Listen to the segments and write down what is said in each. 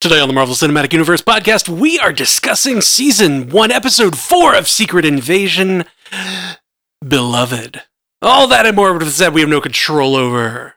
Today on the Marvel Cinematic Universe podcast, we are discussing season one, episode four of Secret Invasion Beloved. All that and more, but said we have no control over.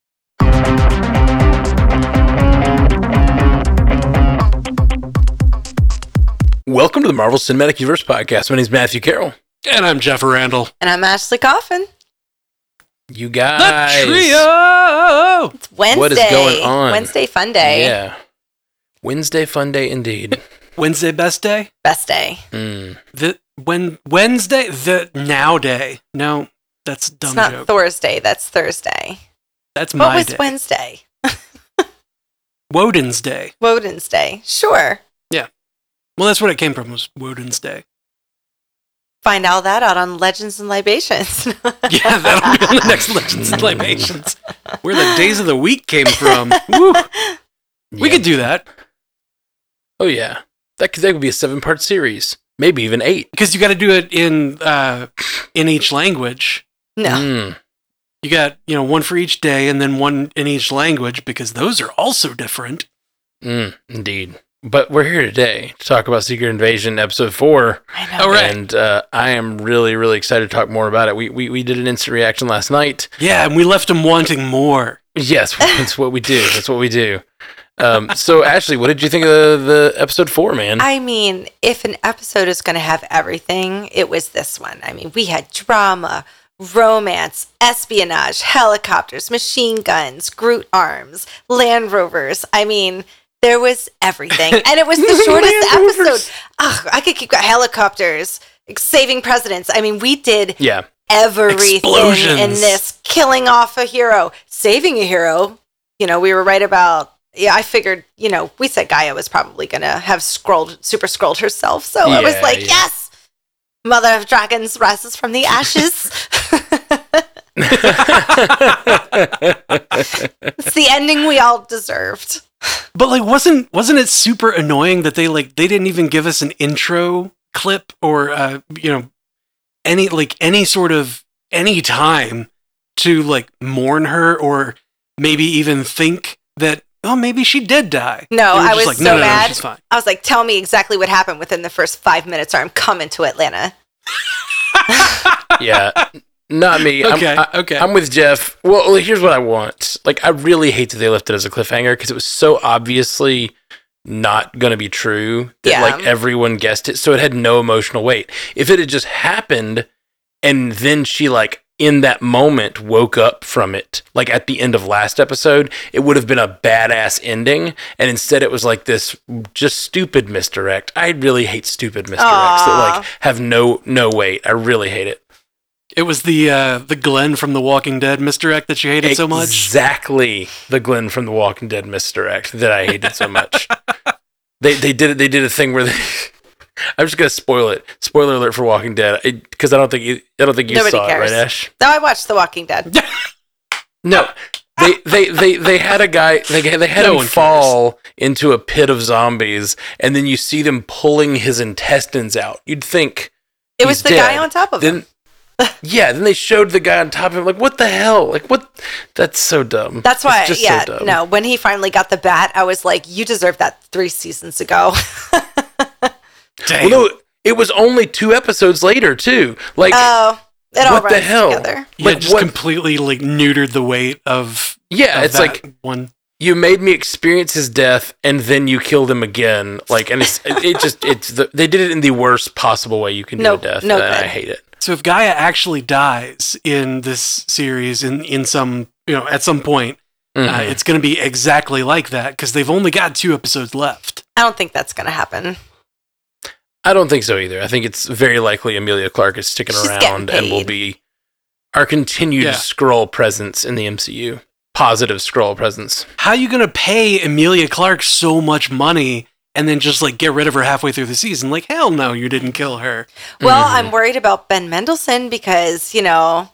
Welcome to the Marvel Cinematic Universe podcast. My name is Matthew Carroll. And I'm Jeff Randall. And I'm Ashley Coffin. You guys. The trio! It's Wednesday. What is going on? Wednesday fun day. Yeah. Wednesday fun day indeed. Wednesday best day? Best day. Mm. The when Wednesday the now day. No, that's a dumb it's not joke. Thursday, that's Thursday. That's What was day. Wednesday? Woden's day. Woden's Day. Sure. Yeah. Well, that's what it came from was Woden's day. Find all that out on Legends and Libations. Yeah, that'll be on the next Legends and Libations. Where the days of the week came from. Woo. We Yeah. could do that. Oh yeah. That could that could be a seven part series. Maybe even eight. Because you got to do it in uh, in each language. no. Mm. You got you know one for each day, and then one in each language because those are also different. Mm. Indeed. But we're here today to talk about Secret Invasion episode four. I know. All right. And uh, I am really, really excited to talk more about it. We, we we did an instant reaction last night. Yeah, and we left them wanting more. Yes, that's what we do. That's what we do. Um, so Ashley, what did you think of the, the episode four, man? I mean, if an episode is going to have everything, it was this one. I mean, we had drama, romance, espionage, helicopters, machine guns, Groot arms, Land Rovers. I mean, there was everything. And it was the shortest episode. Ugh, I could keep going. Helicopters, saving presidents. I mean, we did yeah. everything Explosions. in this killing off a hero, saving a hero. You know, we were right about. Yeah, I figured. You know, we said G'iah was probably gonna have Skrulled, super Skrulled herself. So I was like, yeah. yes, Mother of Dragons rises from the ashes. it's the ending we all deserved. But like, wasn't wasn't it super annoying that they like they didn't even give us an intro clip or uh, you know any like any sort of any time to like mourn her or maybe even think that oh maybe she did die. No, I was like, so no, no, no, mad. she's fine. I was like, tell me exactly what happened within the first five minutes, or I'm coming to Atlanta. yeah. Not me. I'm- Okay, I, okay. I'm with Jeff. Well, here's what I want. Like, I really hate that they left it as a cliffhanger because it was so obviously not going to be true that Yeah. like everyone guessed it. So it had no emotional weight. If it had just happened and then she like in that moment woke up from it, like at the end of last episode, it would have been a badass ending. And instead, it was like this just stupid misdirect. I really hate stupid misdirects that like have no no weight. I really hate it. It was the uh, the Glenn from The Walking Dead misdirect that you hated so much. Exactly the Glenn from The Walking Dead misdirect that I hated so much. they they did it. They did a thing where they. I'm just gonna spoil it. Spoiler alert for Walking Dead, because I don't think you. I don't think you Nobody saw cares. it, right, Ash? No, I watched The Walking Dead. No. They, they, they, they had a guy they, they had No him one cares. fall into a pit of zombies and then you see them pulling his intestines out. You'd think It was the dead. guy on top of him. yeah, then they showed the guy on top of him like what the hell? Like what that's so dumb. That's why, It's just yeah, so dumb. no. When he finally got the bat, I was like, "You deserve that three seasons ago." Dang. Well, no, it was only two episodes later too. Like Oh, it all what the hell? together. yeah, like, just what- completely like neutered the weight of Yeah, of it's that like one. you made me experience his death and then you killed him again. Like, and it's, it, it just, it's, the, they did it in the worst possible way you can do No- a death. no and I hate it. So if G'iah actually dies in this series in in some you know at some point, uh, Mhm. it's going to be exactly like that because they've only got two episodes left. I don't think that's gonna happen. I don't think so either. I think it's very likely Emilia Clarke is sticking She's around and will be our continued Yeah. Skrull presence in the MCU. Positive Skrull presence. How are you going to pay Emilia Clarke so much money and then just like get rid of her halfway through the season? Like hell no, you didn't kill her. Well, Mhm. I'm worried about Ben Mendelsohn because you know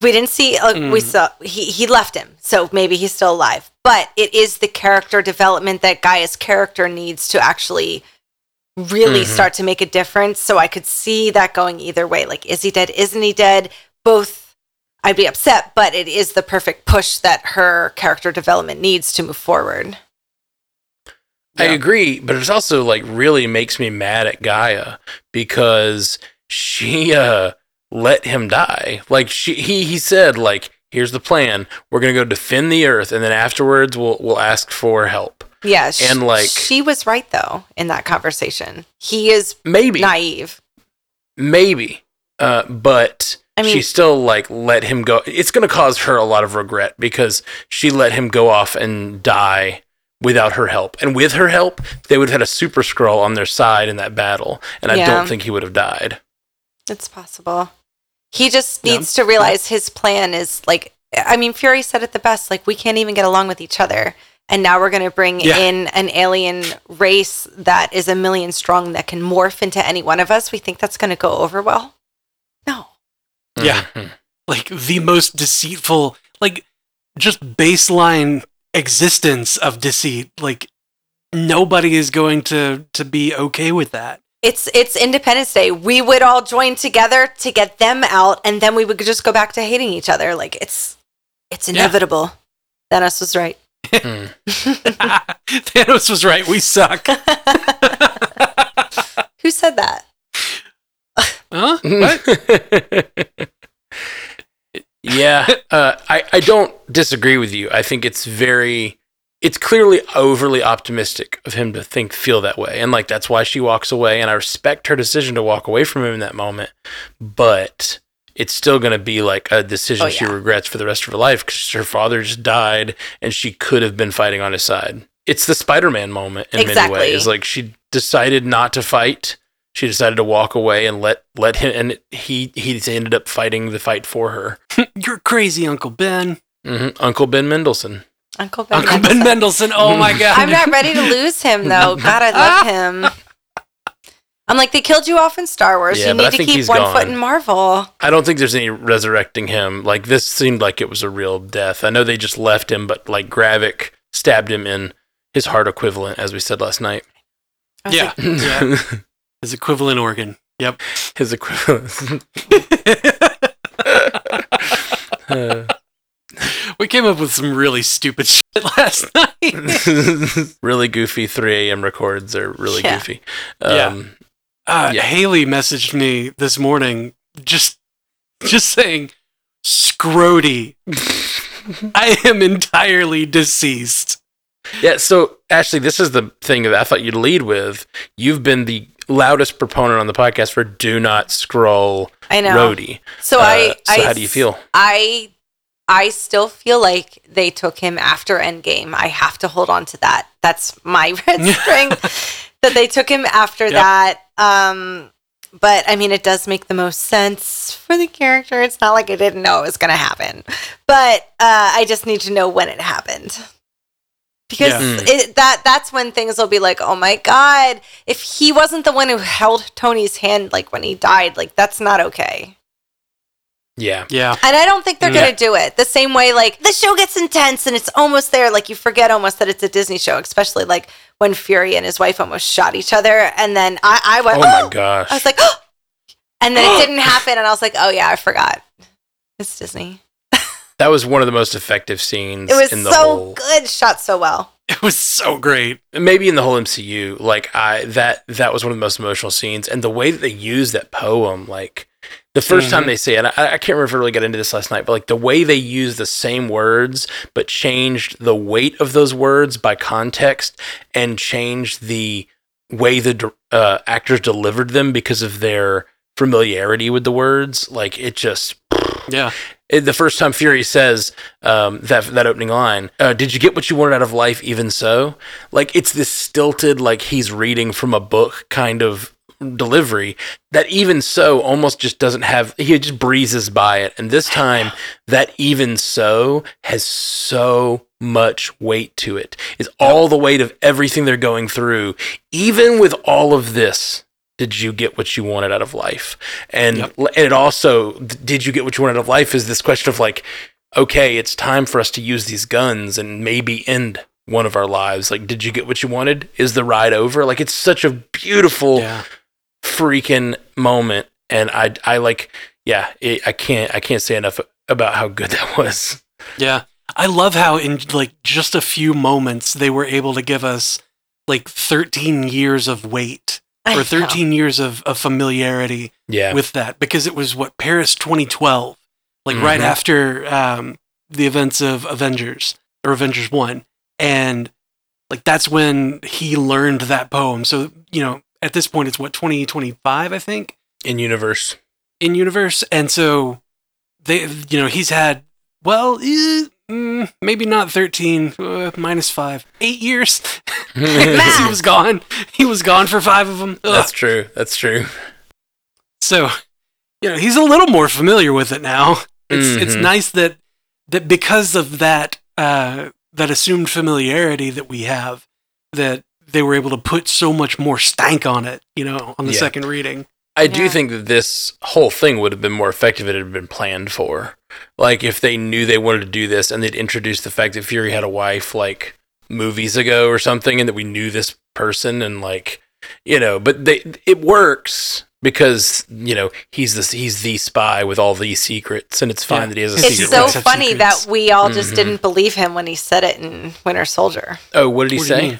we didn't see uh, we Mm. saw he he left him, so maybe he's still alive. But it is the character development that G'iah's character needs to actually really Mhm. start to make a difference. So I could see that going either way. Like, is he dead? Isn't he dead? Both. I'd be upset, but it is the perfect push that her character development needs to move forward. I agree, but it also like really makes me mad at G'iah because she uh let him die. Like she he he said like here's the plan. We're going to go defend the earth and then afterwards we'll we'll ask for help. Yeah, And, like- she was right though in that conversation. He is Maybe naive. maybe uh but I mean- she still like let him go. It's going to cause her a lot of regret because she let him go off and die without her help. And with her help, they would have had a super Skrull on their side in that battle, and I Yeah. don't think he would have died. It's possible. He just needs to realize his plan is like I mean Fury said it the best like we can't even get along with each other and now we're going to bring Yeah. in an alien race that is a million strong that can morph into any one of us. We think that's going to go over well? No. Yeah. Mhm. Like the most deceitful, like just baseline existence of deceit. Like nobody is going to to be okay with that. It's it's Independence Day. We would all join together to get them out and then we would just go back to hating each other. Like it's it's Yeah. inevitable. Thanos was right. Hmm. Thanos was right. We suck. Who said that? Huh? What? yeah, uh, I I don't disagree with you. I think it's very, it's clearly overly optimistic of him to think feel that way, and like that's why she walks away. And I respect her decision to walk away from him in that moment, but it's still going to be like a decision Oh, she regrets for the rest of her life because her father just died, and she could have been fighting on his side. It's the Spider-Man moment in Exactly. many ways. Like she decided not to fight. She decided to walk away and let let him, and he he ended up fighting the fight for her. You're crazy, Uncle Ben. hmm Uncle Ben Mendelsohn. Uncle Ben. Uncle Ben Mendelsohn. Mendelsohn. Oh my god. I'm not ready to lose him though. God, I love him. I'm like, they killed you off in Star Wars. Yeah, you need to keep one gone. foot in Marvel. I don't think there's any resurrecting him. Like this seemed like it was a real death. I know they just left him, but like Gravik stabbed him in his heart equivalent, as we said last night. Yeah. like, yeah. His equivalent organ. Yep. his equivalent. Uh, we came up with some really stupid shit last night. really goofy 3 a.m. records are really Yeah. goofy. Yeah. Uh, Yeah. Haley messaged me this morning just just saying scrody. I am entirely deceased. Yeah, so Ashley, this is the thing that I thought you'd lead with. You've been the loudest proponent on the podcast for do not Skrull I know. Rhodey. So Uh, I, so I, how do you feel? I, I still feel like they took him after Endgame. I have to hold on to that. That's my red string. that they took him after Yep. that. Um, but I mean, it does make the most sense for the character. It's not like I didn't know it was going to happen, but uh, I just need to know when it happened. Because Yeah. Mm. it, that that's when things will be like, oh my god! If he wasn't the one who held Tony's hand, like when he died, like that's not okay. Yeah. Yeah. And I don't think they're Yeah. going to do it the same way. Like the show gets intense and it's almost there. Like you forget almost that it's a Disney show, especially like when Fury and his wife almost shot each other. And then I, I went, Oh oh, my gosh. I was like, oh. and then it didn't happen. And I was like, oh yeah, I forgot. It's Disney. that was one of the most effective scenes It was in the so whole good, shot so well. It was so great. maybe in the whole MCU. Like I that that was one of the most emotional scenes and the way that they used that poem like the 1st time Mhm. they say it, I, I can't remember if I really got into this last night, but like the way they use the same words, but changed the weight of those words by context and changed the way the uh, actors delivered them because of their familiarity with the words. Like it just Yeah. it- the first time Fury says um, that that opening line, uh, "Did you get what you wanted out of life? Even so," like it's this stilted, like he's reading from a book kind of delivery. That even so almost just doesn't have. He just breezes by it, and this time that even so has so much weight to it. It's all the weight of everything they're going through. Even with all of this, did you get what you wanted out of life? And, Yep. and it also, did you get what you wanted out of life? Is this question of like, okay, it's time for us to use these guns and maybe end one of our lives. Like, did you get what you wanted? Is the ride over? Like, it's such a beautiful Yeah. Freaking moment, and I, I like, yeah, it, I can't, I can't say enough about how good that was. Yeah. I love how in like just a few moments they were able to give us like 13 years of wait or 13 years of, of familiarity Yeah, with that because it was what Paris 2012, like right Mhm. after um, the events of Avengers or Avengers 1. And like that's when he learned that poem. So, you know, at this point it's what 2025, I think, in universe. in universe. And so they, you know, he's had, well, eh, mm, maybe not 13, uh, minus five, eight years he was gone. He was gone for five of them. Ugh. That's true. That's true. So, you know, he's a little more familiar with it now. It's it's Mhm. nice that that because of that uh, that assumed familiarity that we have, that they were able to put so much more stank on it. You know, on the Yeah. second reading. I do Yeah. think that this whole thing would have been more effective if it had been planned for. Like if they knew they wanted to do this and they'd introduced the fact that Fury had a wife like movies ago or something and that we knew this person and like you know, but they it works because, you know, he's the he's the spy with all these secrets and it's fine Yeah. that he has a It's It's so funny secrets. that we all just Mhm. didn't believe him when he said it in Winter Soldier. oh, what did he What say?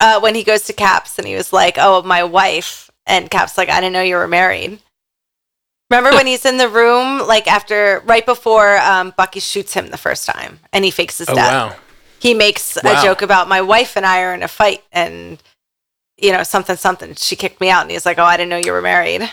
Mean? Uh, when he goes to Caps and he was like, "Oh, my wife," and Caps like, "I didn't know you were married." Remember when he's in the room, like after, right before um, Bucky shoots him the first time, and he fakes his Oh death. wow. He makes Wow. a joke about my wife and I are in a fight, and you know something something. She kicked me out, and he's like, "Oh, I didn't know you were married."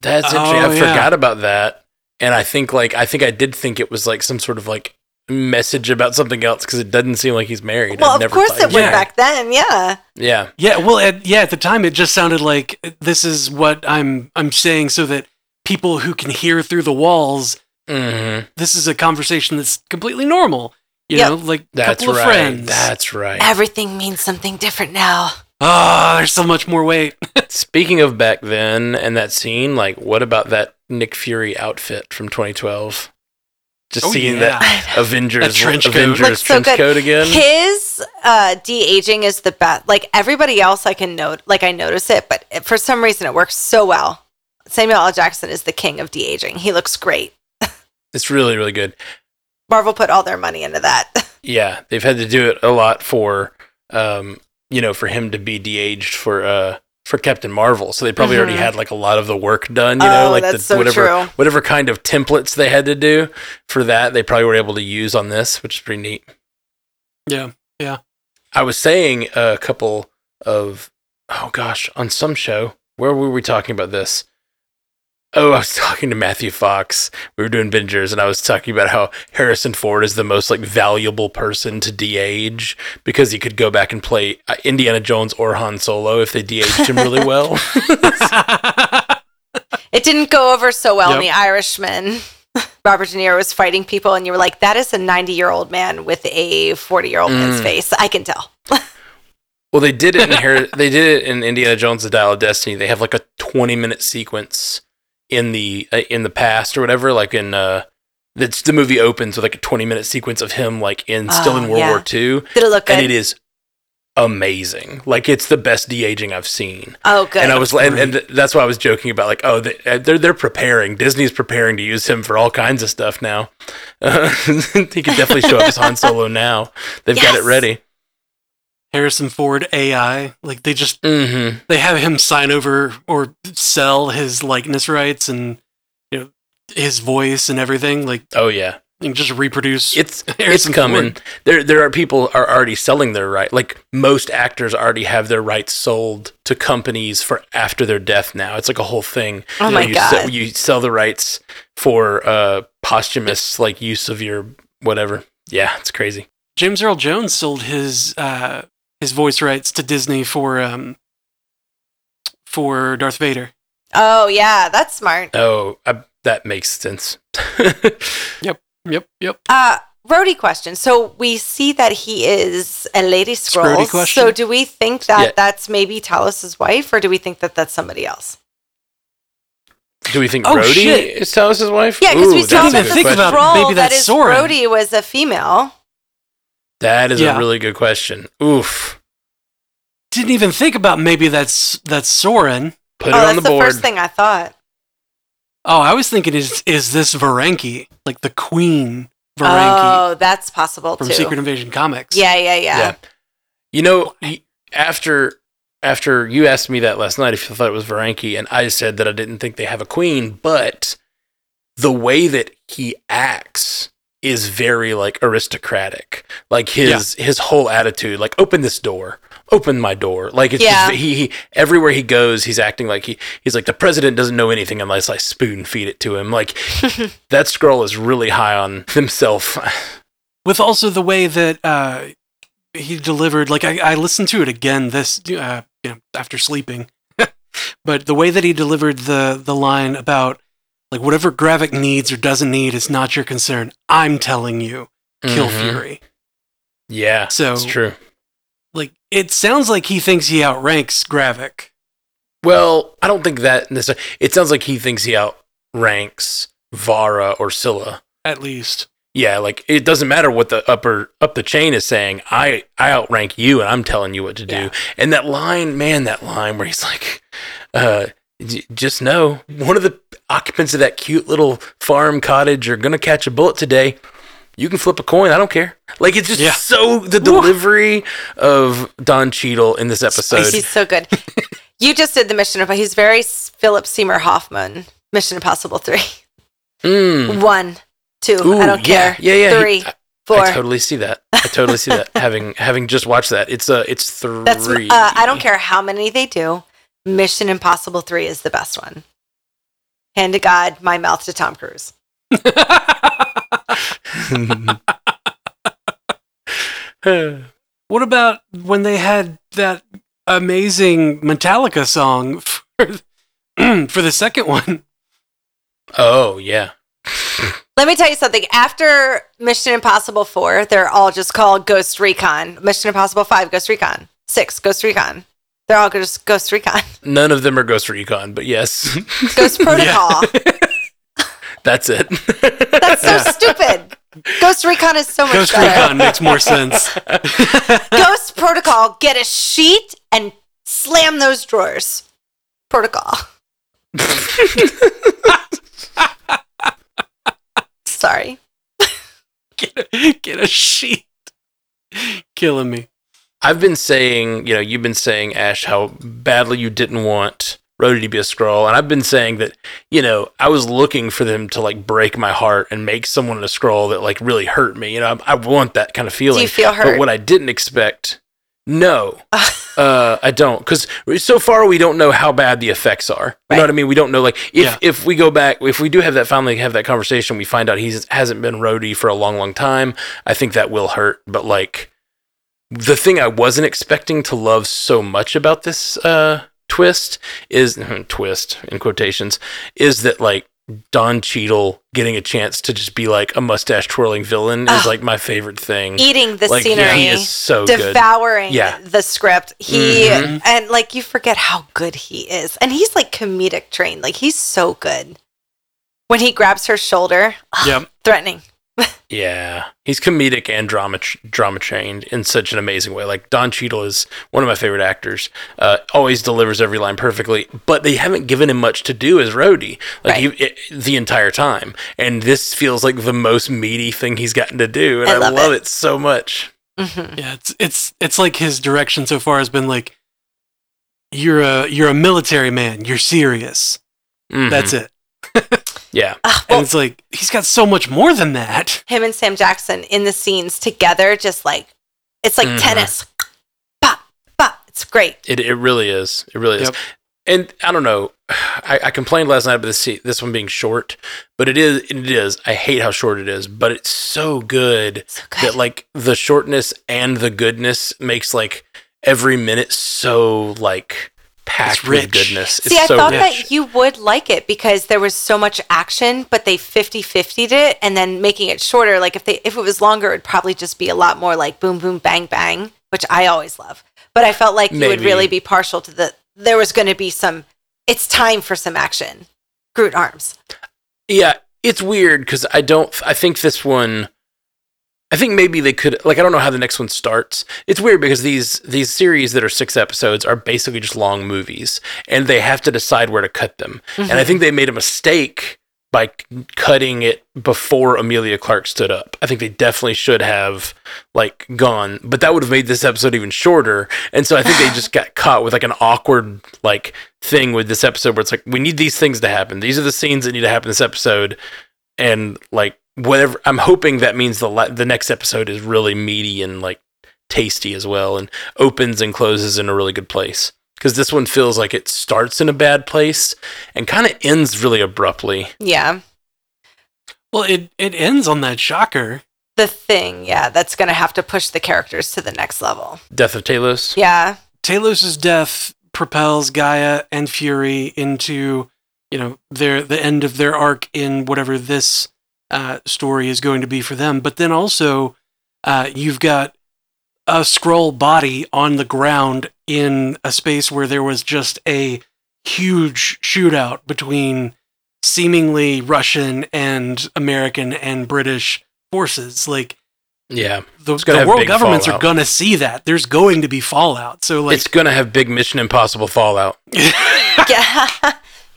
That's Oh, interesting. I yeah. forgot about that. And I think like I think I did think it was like some sort of like message about something else because it doesn't seem like he's married. well, I've of course it he would was Yeah. back then. Yeah, Yeah. Yeah, well, at, yeah, at the time it just sounded like this is what I'm I'm saying so that people who can hear through the walls, Mm-hmm. this is a conversation that's completely normal. You Yep. know, like That's couple right. of friends. That's right. everything means something different now. Ah, there's so much more weight. Speaking of back then and that scene, like what about that Nick Fury outfit from 2012? Just Oh, seeing yeah. that Avengers That trench coat. Avengers Looks so trench good. coat again. His uh, de aging is the best. Like everybody else, I can note, like I notice it, but it- for some reason it works so well. Samuel L. Jackson is the king of de aging. He looks great. It's really really good. Marvel put all their money into that. Yeah, they've had to do it a lot for um, you know, for him to be de-aged for uh for Captain Marvel. So they probably already Mhm. had like a lot of the work done, you know, Oh, like that's the so whatever true. whatever kind of templates they had to do for that, they probably were able to use on this, which is pretty neat. Yeah, yeah. I was saying a couple of oh gosh, on some show, where were we talking about this? Oh, I was talking to Matthew Fox. We were doing Bingers, and I was talking about how Harrison Ford is the most like valuable person to de-age because he could go back and play uh, Indiana Jones or Han Solo if they de-aged him really well. It didn't go over so well in The Irishman. Robert De Niro was fighting people, and you were like, "That is a ninety-year-old man with a forty-year-old man's Mm. face." I can tell. Well, they did it in Har- they did it in Indiana Jones: The Dial of Destiny. They have like a twenty minute sequence in the uh, in the past or whatever. Like in uh, that's the movie opens with like a twenty minute sequence of him like in still in World yeah. War II, Did it look good? and it is amazing. Like it's the best de aging I've seen. oh, good. And I was, and, and that's why I was joking about like, oh, they, uh, they're they're preparing. Disney's preparing to use him for all kinds of stuff now. Uh, he could definitely show up as Han Solo now. They've got it ready. Harrison Ford AI, like they just Mm-hmm. they have him sign over or sell his likeness rights and you know his voice and everything. Like Oh yeah, you can just reproduce. it's it's Harrison coming. Ford. There there are people are already selling their right. Like most actors already have their rights sold to companies for after their death. Now it's like a whole thing. Oh my you God. Sell, you sell the rights for uh posthumous like use of your whatever. Yeah, it's crazy. James Earl Jones sold his uh, his voice rights to Disney for um, for Darth Vader. Oh yeah, that's smart. Oh, I, that makes sense. Yep, yep. Yep. Uh Rhodey question. So we see that he is a lady Skrull. So do we think that Yeah. that's maybe Talos's wife, or do we think that that's somebody else? Do we think Oh, Rhodey shit. is Talos's wife? Yeah, because Ooh, we that's saw a that the think about Skrull maybe that that's is Soren. Rhodey was a female. That is Yeah. a really good question. Oof. Didn't even think about maybe that's that's Soren. Put oh, it that's on the the, board. first thing I thought. Oh, I was thinking is is this Veranke, like the Queen Veranke Oh, that's possible from too. Secret Invasion comics? yeah, yeah, yeah, Yeah. You know, after after you asked me that last night if you thought it was Veranke, and I said that I didn't think they have a queen, but the way that he acts is very like aristocratic. Like his his whole attitude, like open this door, open my door. Like it's Yeah. just he, he everywhere he goes, he's acting like he he's like the president doesn't know anything unless I spoon feed it to him. Like that Skrull is really high on himself. with also the way that uh, he delivered like I, I listened to it again this uh, you know after sleeping but the way that he delivered the the line about like whatever Gravik needs or doesn't need is not your concern i'm telling you kill Mhm. fury Yeah, So- it's true. like it sounds like he thinks he outranks Gravik Well, I don't think that necessarily. It sounds like he thinks he outranks Varra or Scylla. at least Yeah, like it doesn't matter what the upper up the chain is saying. I I outrank you, and I'm telling you what to do. Yeah. And that line, man, that line where he's like, uh, just know one of the occupants of that cute little farm cottage are gonna catch a bullet today. You can flip a coin. I don't care. Like it's just Yeah. so the delivery of Don Cheadle in this episode. He's so good. you just did the Mission Impossible. He's very Philip Seymour Hoffman. Mission Impossible three, Mm. one, two. Ooh, I don't yeah, care. Yeah, yeah. Three, He- I- four. I totally see that. I totally see that. having having just watched that, it's uh it's three. That's uh, I don't care how many they do. Mission Impossible three is the best one. Hand to God, my mouth to Tom Cruise. what about when they had that amazing Metallica song for for the second one oh yeah. Let me tell you something. After Mission Impossible 4, they're all just called Ghost Recon. Mission Impossible 5, Ghost Recon. 6, Ghost Recon. They're all just Ghost Recon. None of them are Ghost Recon, but yes, Ghost Protocol. that's it. That's so stupid. Ghost Recon is so much Ghost better. Recon makes more sense Ghost Protocol, get a sheet and slam those drawers. Protocol. Sorry. get a, get a sheet killing me I've been saying, you know, you've been saying, Ash, how badly you didn't want Rhodey to be a Skrull, and I've been saying that, you know, I was looking for them to like break my heart and make someone a Skrull that like really hurt me. You know, I, I want that kind of feeling. Do you feel hurt? But what I didn't expect, no, uh, I don't, because so far we don't know how bad the effects are. You know what I mean? We don't know. Like if Yeah. if we go back, if we do have that finally have that conversation, we find out he's hasn't been Rhodey for a long, long time. I think that will hurt. But like the thing I wasn't expecting to love so much about this uh, twist is twist in quotations is that like Don Cheadle getting a chance to just be like a mustache twirling villain is Ah. like my favorite thing. Eating the like scenery. he is so good. devouring Yeah. the script. He Mhm. and like you forget how good he is, and he's like comedic trained. Like he's so good. When he grabs her shoulder, yep threatening. Yeah, he's comedic and drama drama trained in such an amazing way. Like Don Cheadle is one of my favorite actors. Uh, always delivers every line perfectly, but they haven't given him much to do as Rhodey, like Right. he, it, the entire time. And this feels like the most meaty thing he's gotten to do, and I I, love love, it. it. so much. Mhm. yeah it's it's it's like his direction so far has been like you're a you're a military man you're serious Mhm. that's it Yeah. Ah, and it's like he's got so much more than that. him and Sam Jackson in the scenes together, just like it's like Mhm. tennis. Bah, bah. It's great. It it really is. It really is. And I don't know. I, I complained last night about this this one being short, but it is it is. I hate how short it is, but it's so good, So that like the shortness and the goodness makes like every minute so like packed It's with goodness. It's See, I so thought rich. that you would like it because there was so much action, but they 50-50'd it and then making it shorter. Like if they if it was longer, it'd probably just be a lot more like boom boom bang bang, which I always love. But I felt like you would really be partial to the there was going to be some it's time for some action. Groot arms. Yeah, it's weird because I don't. I think this one. I think maybe they could like I don't know how the next one starts. It's weird because these these series that are six episodes are basically just long movies, and they have to decide where to cut them. And I mm-hmm. think they made a mistake by cutting it before Emilia Clarke stood up. I think they definitely should have like gone, but that would have made this episode even shorter. And so I think they just got caught with like an awkward like thing with this episode where it's like we need these things to happen. These are the scenes that need to happen this episode, and like whatever. I'm hoping that means the la- the next episode is really meaty and like tasty as well, and opens and closes in a really good place. Because this one feels like it starts in a bad place and kind of ends really abruptly. Yeah. Well, it it ends on that shocker. The thing, yeah, that's going to have to push the characters to the next level. Death of Talos. Yeah. Talos' death propels G'iah and Fury into, you know, their the end of their arc in whatever this uh, story is going to be for them. But then also, uh, you've got a Skrull body on the ground in a space where there was just a huge shootout between seemingly Russian and American and British forces. Like Yeah. the, gonna the world governments fallout. are going to see that. There's going to be fallout. So like it's going to have big Mission Impossible fallout. Yeah.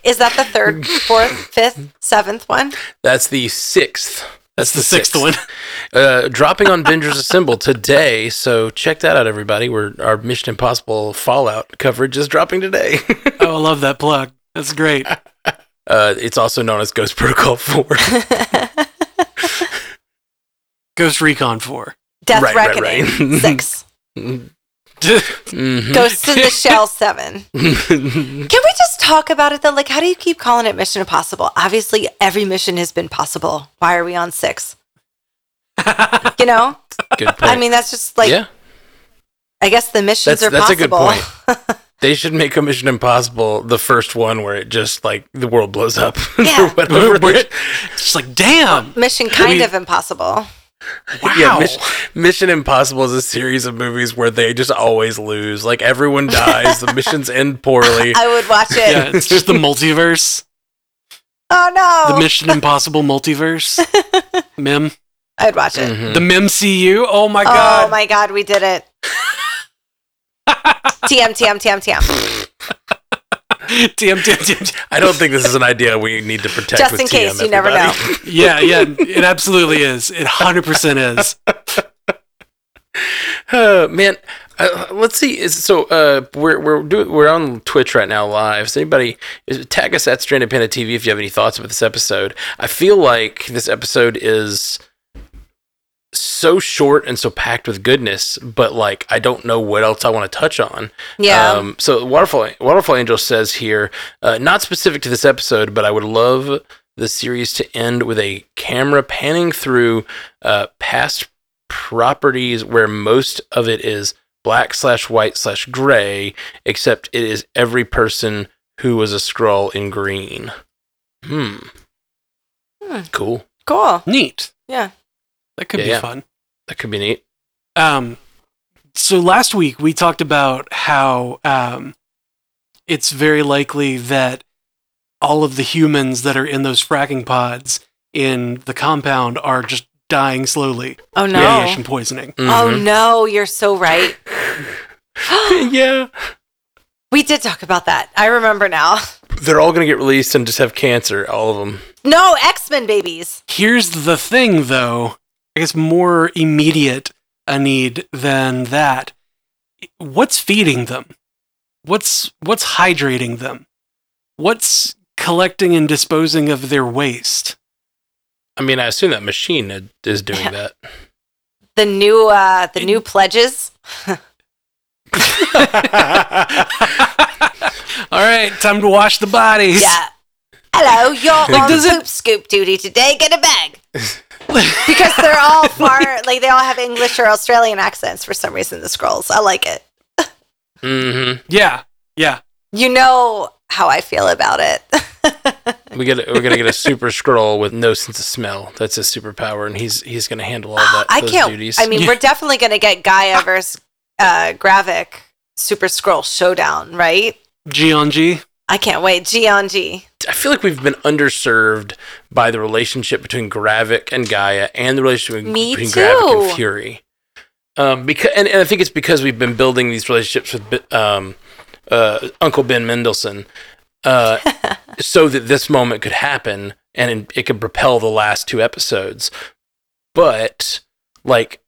Is that the third, fourth, fifth, seventh one? That's the sixth. That's the sixth, sixth. one. uh, dropping on Binger's Assemble today. So check that out, everybody. We're, our Mission Impossible Fallout coverage is dropping today. oh, I love that plug. That's great. Uh, it's also known as Ghost Protocol 4. Ghost Recon 4. Death right, Reckoning right, right. 6 mm-hmm. Ghosts in the Shell 7. Can we just talk about it though? Like, how do you keep calling it Mission Impossible? Obviously, every mission has been possible. Why are we on six? you know? Good point. I mean, that's just like, yeah. I guess the missions that's, are that's possible. That's a good point. They should make a Mission Impossible the first one where it just like the world blows up. Yeah. or whatever. Just like, damn. Mission kind of impossible. Wow. Yeah, Mission, Mission Impossible is a series of movies where they just always lose. Like everyone dies, the missions end poorly. I would watch it. yeah, it's just the multiverse. Oh no, The Mission Impossible multiverse. Mim. I'd watch it. Mhm. The MimCU. Oh my god. Oh my god, we did it. TM TM TM TM. TM, TM, TM. I don't think this is an idea we need to protect. Just with in case, TM, you never everybody. Yeah, yeah, it absolutely is. It 100% is. Uh, man, uh, let's see. Is so uh, we're we're doing we're on Twitch right now live. So anybody is, tag us at Stranded Panda TV if you have any thoughts about this episode. I feel like this episode is so short and so packed with goodness, but like I don't know what else I want to touch on. Yeah. Um, so Waterfall Waterfall Angel says here, uh, not specific to this episode, but I would love the series to end with a camera panning through uh, past properties where most of it is black slash white slash gray, except it is every person who was a Skrull in green. Hmm. Hmm. Cool. cool. Neat. Yeah. That could Yeah, be yeah. fun. That could be neat. Um, so last week we talked about how um, it's very likely that all of the humans that are in those fracking pods in the compound are just dying slowly. Oh no. Radiation poisoning. Oh Mhm. no, you're so right. yeah. We did talk about that. I remember now. They're all going to get released and just have cancer, all of them. No, X Men babies. Here's the thing, though. I guess more immediate a need than that. What's feeding them? What's what's hydrating them? What's collecting and disposing of their waste. I mean, I assume that machine is- is doing that. The new uh the new pledges. All right, time to wash the bodies. Yeah. Hello, you're on does it- poop scoop duty today. Get a bag. because they're all far like they all have English or Australian accents for some reason. The Skrulls, I like it. hmm Yeah. Yeah. You know how I feel about it. We get we're gonna get a super Skrull with no sense of smell. That's his superpower, and he's he's gonna handle all that. I those can't. Duties. I mean, Yeah. we're definitely gonna get G'iah versus uh, Gravik Super Skrull Showdown, right? G on G. I can't wait. G on G. I feel like we've been underserved by the relationship between Gravik and G'iah, and the relationship Me between Gravik and. Fury. Um, because and, and I think it's because we've been building these relationships with um, uh, Uncle Ben Mendelsohn, uh, so that this moment could happen and it could propel the last two episodes. But like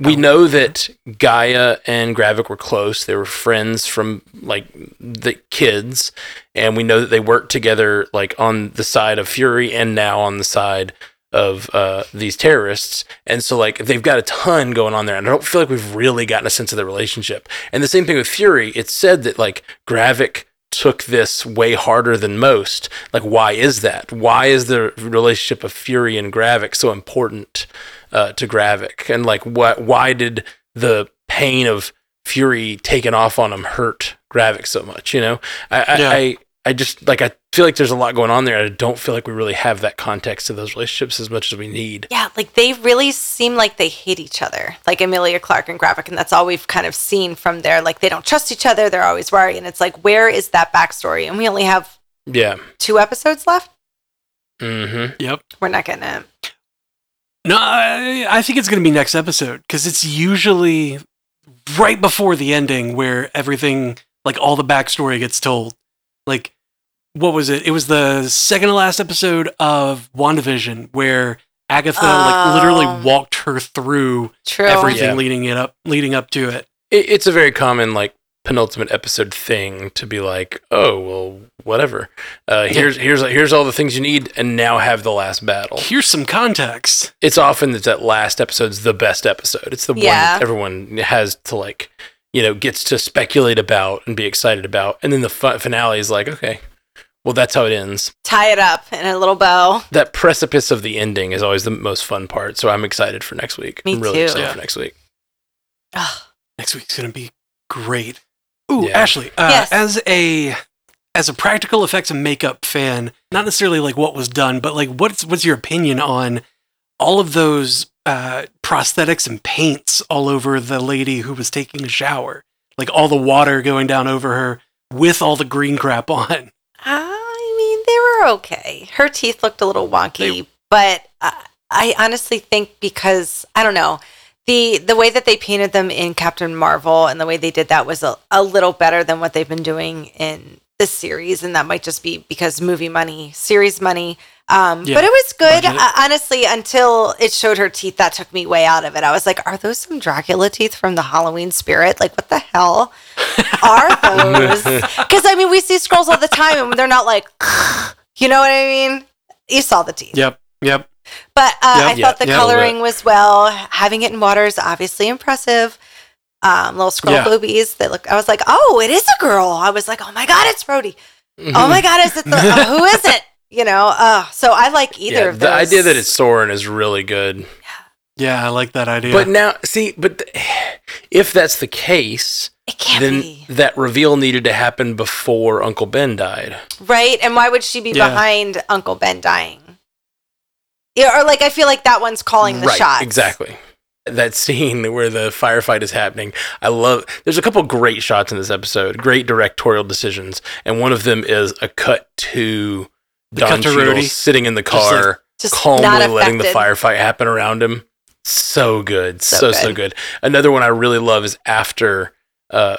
we know that G'iah and Gravik were close. They were friends from like the kids, and we know that they worked together like on the side of Fury and now on the side of uh, these terrorists. And so like they've got a ton going on there, and I don't feel like we've really gotten a sense of the relationship. And the same thing with Fury. It's said that like Gravik took this way harder than most. Like, why is that? Why is the relationship of Fury and Gravik so important uh, to Gravik? And like, what? Why did the pain of Fury taken off on him hurt Gravik so much? You know, I, I, Yeah. I, I just like I feel like there's a lot going on there. I don't feel like we really have that context to those relationships as much as we need. Yeah, like they really seem like they hate each other, like Emilia Clarke and Gravik, and that's all we've kind of seen from there. Like they don't trust each other; they're always worried, and it's like, where is that backstory? And we only have Yeah. two episodes left. Mm-hmm. Yep. We're not gonna. No, I, I think it's going to be next episode because it's usually right before the ending where everything, like all the backstory gets told. Like, what was it? It was the second to last episode of WandaVision where Agatha like Oh. literally walked her through True. everything Yeah. leading it up, leading up to it. it, it's a very common like penultimate episode thing to be like, oh well, whatever. Uh, here's here's here's all the things you need, and now have the last battle. Here's some context. It's often that that last episode's the best episode. It's the one that everyone has to like, you know, gets to speculate about and be excited about, and then the fi- finale is like, okay, well that's how it ends. Tie it up in a little bow. That precipice of the ending is always the most fun part. So I'm excited for next week. Me I'm really too. excited Yeah. for next week. Ugh. Next week's going to be great. Ooh, Yeah. Ashley, uh, Yes. as a as a practical effects and makeup fan, not necessarily like what was done, but like what's what's your opinion on all of those uh, prosthetics and paints all over the lady who was taking a shower, like all the water going down over her with all the green crap on. I mean, they were okay. Her teeth looked a little wonky, They- but uh, I honestly think because I don't know the the way that they painted them in Captain Marvel and the way they did that was a, a little better than what they've been doing in this series, and that might just be because movie money, series money. Um, Yeah, but it was good, uh, honestly, until it showed her teeth. That took me way out of it. I was like, "Are those some Dracula teeth from the Halloween Spirit? Like, what the hell are those?" Because I mean, we see Skrulls all the time, and they're not like, you know what I mean? You saw the teeth, Yep, yep. But uh, Yep, I yeah, thought the yeah. coloring was well. Having it in water is obviously impressive. Um, little Skrull Yeah. boobies. that look. I was like, oh, it is a girl. I was like, oh my god, it's Rhodey. Oh Mm-hmm. my god, is it the? uh, who is it? You know. Uh, so I like either yeah, of those. the idea that it's Soren is really good. Yeah, I like that idea. But now, see, but th- if that's the case, it can't then be that reveal needed to happen before Uncle Ben died. right. And why would she be Yeah. behind Uncle Ben dying? Yeah, or like I feel like that one's calling the right, shots. exactly. That scene where the firefight is happening, I love. There's a couple great shots in this episode, great directorial decisions, and one of them is a cut to The Don cut Cheadle sitting in the car, Just calmly letting the firefight happen around him. So good, So so so good. good. Another one I really love is after uh,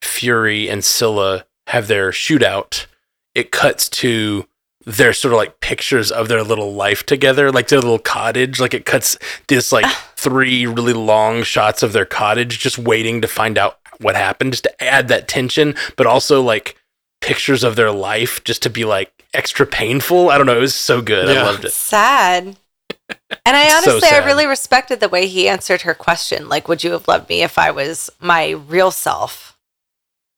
Fury and Scylla have their shootout. It cuts to their sort of like pictures of their little life together, like their little cottage. Like it cuts this like three really long shots of their cottage, just waiting to find out what happened, just to add that tension, but also like pictures of their life, just to be like extra painful. I don't know. It was so good. Yeah. I loved it. Sad. And I So honestly, I really respected the way he answered her question. Like, would you have loved me if I was my real self?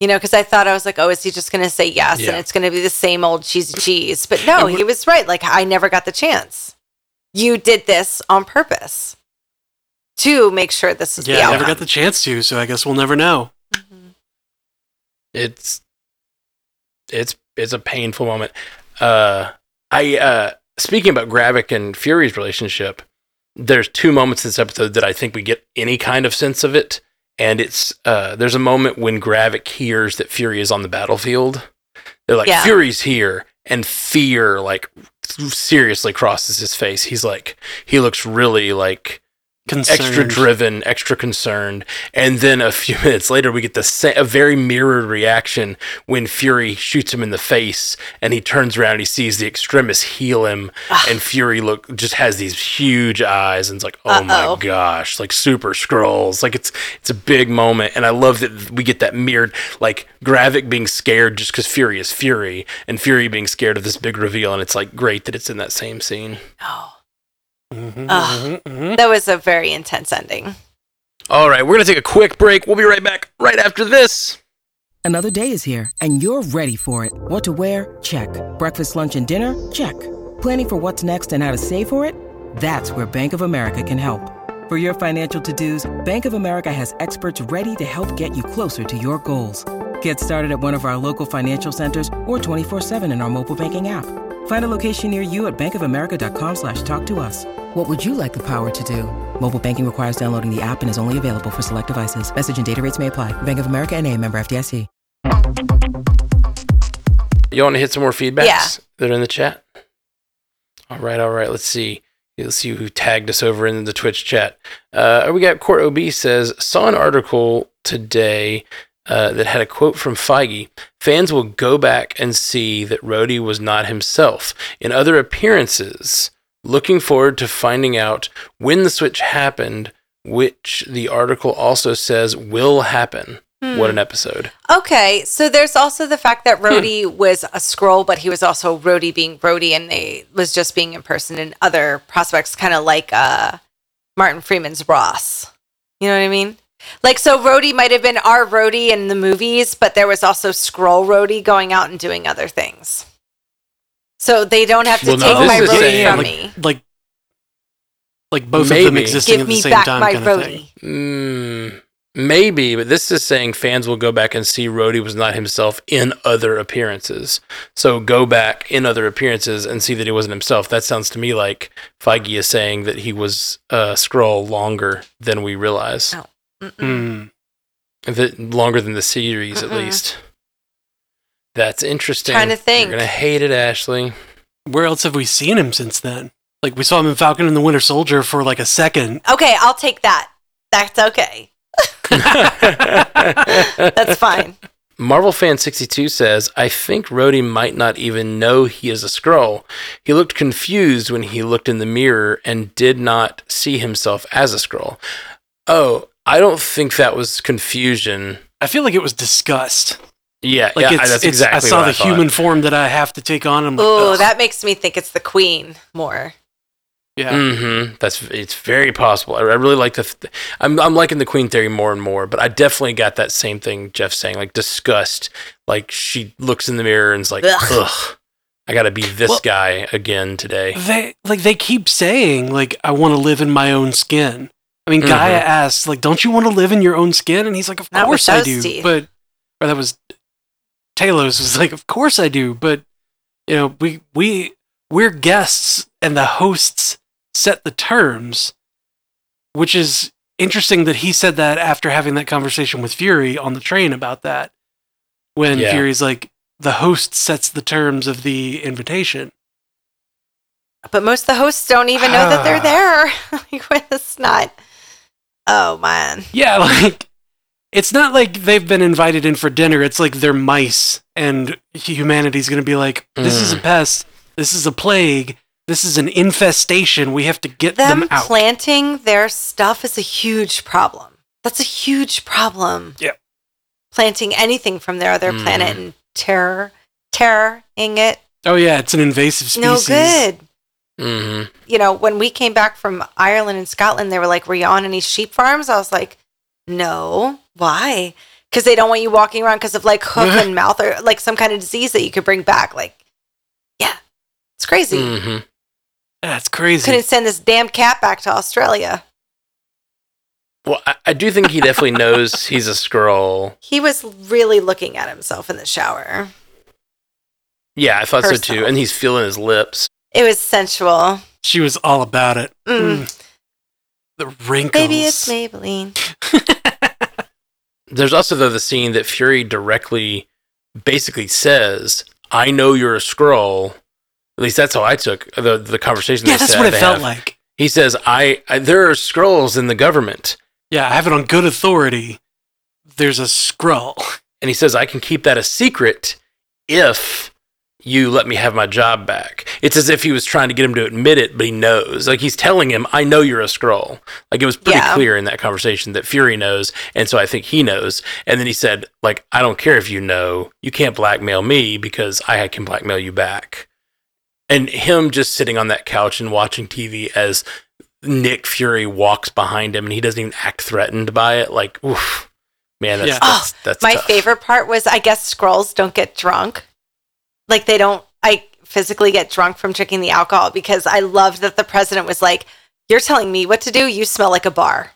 You know, because I thought I was like, oh, is he just going to say yes and it's going to be the same old cheesy cheese? But no, he was right. Like, I never got the chance. You did this on purpose to make sure this is Yeah, the I never got the chance to, so I guess we'll never know. It's it's it's a painful moment. Uh, I uh, speaking about Gravik and Fury's relationship. There's two moments in this episode that I think we get any kind of sense of it, and it's uh, there's a moment when Gravik hears that Fury is on the battlefield. They're like, Yeah. Fury's here, and fear like seriously crosses his face. He's like, he looks really like Concerned. extra driven, extra concerned. And then a few minutes later, we get the sa- a very mirrored reaction when Fury shoots him in the face, and he turns around, and he sees the extremis heal him, ah. and Fury look just has these huge eyes, and it's like, oh Uh-oh. my gosh, like super Skrulls, like it's it's a big moment, and I love that we get that mirrored, like Gravik being scared just because Fury is Fury, and Fury being scared of this big reveal, and it's like great that it's in that same scene. Oh, Mhm, Ugh. mhm, mhm. that was a very intense ending. All right, we're gonna take a quick break. We'll be right back right after this. Another day is here, and you're ready for it. What to wear? Check. Breakfast, lunch, and dinner? Check. Planning for what's next and how to save for it? That's where Bank of America can help. For your financial to-dos, Bank of America has experts ready to help get you closer to your goals. Get started at one of our local financial centers or 24-7 in our mobile banking app. Find a location near you at bankofamerica.com slash talk to us. What would you like the power to do? Mobile banking requires downloading the app and is only available for select devices. Message and data rates may apply. Bank of America and a member FDIC. You want to hit some more feedbacks Yeah. that are in the chat? All right, all right. Let's see. Let's see who tagged us over in the Twitch chat. Uh, we got Court OB says saw an article today uh, that had a quote from Feige. Fans will go back and see that Rhodey was not himself in other appearances. Looking forward to finding out when the switch happened, which the article also says will happen. What an episode! Okay, so there's also the fact that Rhodey was a Skrull, but he was also Rhodey being Rhodey, and they was just being in person and other prospects, kind of like uh, Martin Freeman's Ross. You know what I mean? Like, so Rhodey might have been our Rhodey in the movies, but there was also Skrull Rhodey going out and doing other things. So they don't have to Well, take this my is saying, from like, me. like, like both of them existing Give at the me same back time, my kind of thing. Rhodey. Mm, maybe, but this is saying fans will go back and see Rhodey was not himself in other appearances. So go back in other appearances and see that he wasn't himself. That sounds to me like Feige is saying that he was a Skrull longer than we realize. Oh. Mm-mm. Mm. Longer than the series, at Mm-mm. least. That's interesting. Trying to think. You're gonna hate it, Ashley. Where else have we seen him since then? Like we saw him in Falcon and the Winter Soldier for like a second. Okay, I'll take that. That's okay. That's fine. Marvel Fan 62 says, I think Rhodey might not even know he is a Skrull. He looked confused when he looked in the mirror and did not see himself as a Skrull. Oh, I don't think that was confusion. I feel like it was disgust. Yeah, Like yeah it's, that's it's exactly I saw what the I thought. human form that I have to take on. Like, Oh, that makes me think it's the queen more. yeah. Mm-hmm. That's it's very possible. I, I really like the. Th- I'm I'm liking the Queen theory more and more, but I definitely got that same thing Jeff's saying, like disgust. Like she looks in the mirror and is like, Ugh. ugh, I got to be this Well- guy again today. They like they keep saying like I want to live in my own skin. I mean, G'iah Mhm. asks like, "Don't you want to live in your own skin?" And he's like, "Of Not with course I do." teeth. But or that was Talos was like, "Of course I do." But you know, we we we're guests and the hosts set the terms, which is interesting that he said that after having that conversation with Fury on the train about that. When Yeah. Fury's like, "The host sets the terms of the invitation." But most of the hosts don't even know that they're there. like, it's not. Oh man. Yeah, like it's not like they've been invited in for dinner. It's like they're mice, and humanity's going to be like, "This is a pest. This is a plague. This is an infestation. We have to get them, Them out." planting their stuff is a huge problem. That's a huge problem. Yeah. Planting anything from their other Mm. planet and terror, terroring it. Oh yeah, it's an invasive species. No good. Mm-hmm. You know, when we came back from Ireland and Scotland, they were like, "Were you on any sheep farms?" I was like, "No. Why?" Because they don't want you walking around because of like hoof and mouth or like some kind of disease that you could bring back. Like, yeah, it's crazy. Mm-hmm. That's crazy. Couldn't send this damn cat back to Australia. Well, I, I do think he definitely knows he's a Skrull. He was really looking at himself in the shower. Yeah, I thought so too. And he's feeling his lips. It was sensual. She was all about it. Mm. Mm. The wrinkles. Maybe it's Maybelline. There's also though the scene that Fury directly basically says, "I know you're a Skrull." At least that's how I took the the conversation. Yeah, that's said what it felt have. like. He says, I, I there are Skrulls in the government. Yeah, I have it on good authority. There's a Skrull. And he says, I can keep that a secret if you let me have my job back. It's as if he was trying to get him to admit it, but he knows. Like he's telling him, I know you're a Skrull. Like it was pretty Yeah. clear in that conversation that Fury knows. And so I think he knows. And then he said, like, I don't care if you know. You can't blackmail me because I can blackmail you back. And him just sitting on that couch and watching TV as Nick Fury walks behind him and he doesn't even act threatened by it. Like, oof. Man, that's, Yeah. that's, oh, that's My tough. favorite part was I guess Skrulls don't get drunk. Like they don't I physically get drunk from drinking the alcohol because I loved that the president was like, You're telling me what to do? You smell like a bar.